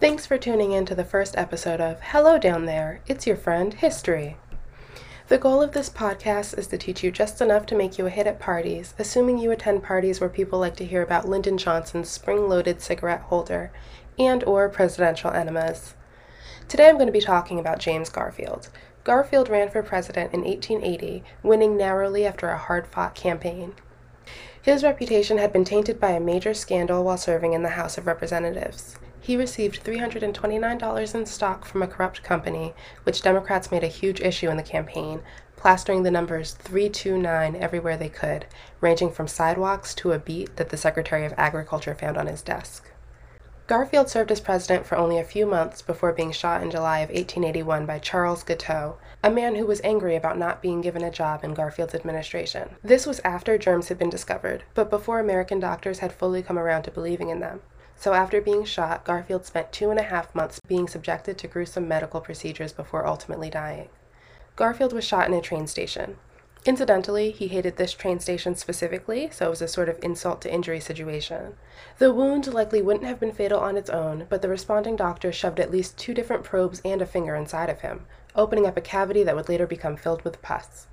Thanks for tuning in to the first episode of Hello Down There, It's Your Friend History. The goal of this podcast is to teach you just enough to make you a hit at parties, assuming you attend parties where people like to hear about Lyndon Johnson's spring-loaded cigarette holder and or presidential enemas. Today I'm going to be talking about James Garfield. Garfield ran for president in 1880, winning narrowly after a hard-fought campaign. His reputation had been tainted by a major scandal while serving in the House of Representatives he received $329 in stock from a corrupt company, which Democrats made a huge issue in the campaign, plastering the numbers 329 everywhere they could, ranging from sidewalks to a beet that the Secretary of Agriculture found on his desk. Garfield served as president for only a few months before being shot in July of 1881 by Charles Guiteau, a man who was angry about not being given a job in Garfield's administration. This was after germs had been discovered, but before American doctors had fully come around to believing in them. So after being shot, Garfield spent two and a half months being subjected to gruesome medical procedures before ultimately dying. Garfield was shot in a train station. Incidentally, he hated this train station specifically, so it was a sort of insult to injury situation. The wound likely wouldn't have been fatal on its own, but the responding doctor shoved at least two different probes and a finger inside of him, opening up a cavity that would later become filled with pus.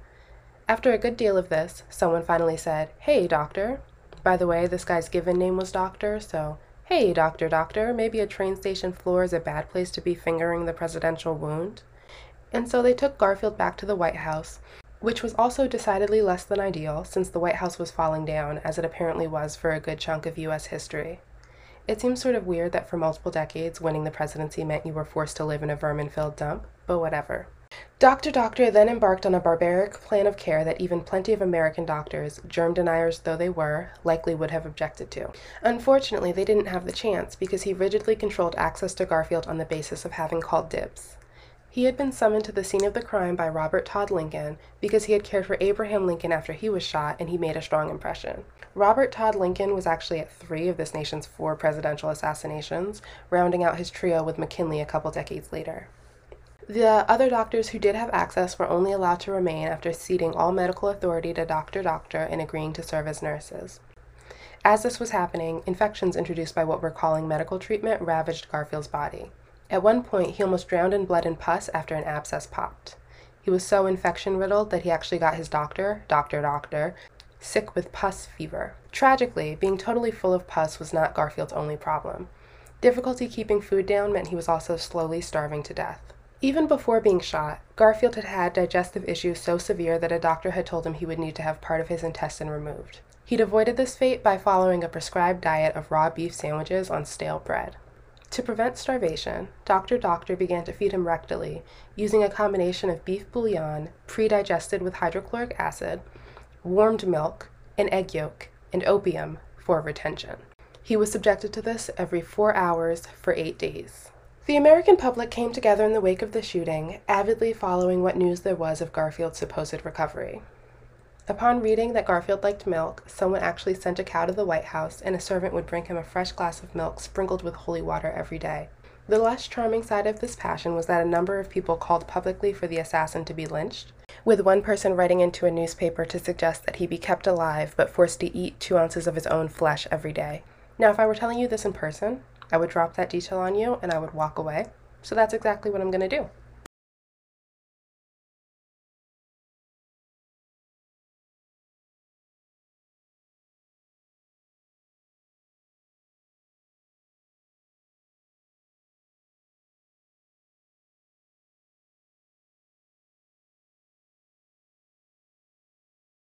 After a good deal of this, someone finally said, Hey, doctor. By the way, this guy's given name was Doctor, so Hey, Doctor, Doctor, maybe a train station floor is a bad place to be fingering the presidential wound? And so they took Garfield back to the White House, which was also decidedly less than ideal since the White House was falling down, as it apparently was for a good chunk of US history. It seems sort of weird that for multiple decades, winning the presidency meant you were forced to live in a vermin filled dump, but whatever. Dr. Doctor then embarked on a barbaric plan of care that even plenty of American doctors, germ deniers though they were, likely would have objected to. Unfortunately, they didn't have the chance because he rigidly controlled access to Garfield on the basis of having called dibs. He had been summoned to the scene of the crime by Robert Todd Lincoln because he had cared for Abraham Lincoln after he was shot and he made a strong impression. Robert Todd Lincoln was actually at three of this nation's four presidential assassinations, rounding out his trio with McKinley a couple decades later. The other doctors who did have access were only allowed to remain after ceding all medical authority to Dr. Doctor and agreeing to serve as nurses. As this was happening, infections introduced by what we're calling medical treatment ravaged Garfield's body. At one point, he almost drowned in blood and pus after an abscess popped. He was so infection riddled that he actually got his doctor, Doctor Doctor, sick with pus fever. Tragically, being totally full of pus was not Garfield's only problem. Difficulty keeping food down meant he was also slowly starving to death. Even before being shot, Garfield had had digestive issues so severe that a doctor had told him he would need to have part of his intestine removed. He'd avoided this fate by following a prescribed diet of raw beef sandwiches on stale bread. To prevent starvation, Dr. Doctor began to feed him rectally, using a combination of beef bouillon, pre-digested with hydrochloric acid, warmed milk, an egg yolk, and opium for retention. He was subjected to this every four hours for eight days. The American public came together in the wake of the shooting, avidly following what news there was of Garfield's supposed recovery. Upon reading that Garfield liked milk, someone actually sent a cow to the White House, and a servant would bring him a fresh glass of milk sprinkled with holy water every day. The less charming side of this passion was that a number of people called publicly for the assassin to be lynched, with one person writing into a newspaper to suggest that he be kept alive but forced to eat two ounces of his own flesh every day. Now, if I were telling you this in person, I would drop that detail on you and I would walk away. So that's exactly what I'm going to do.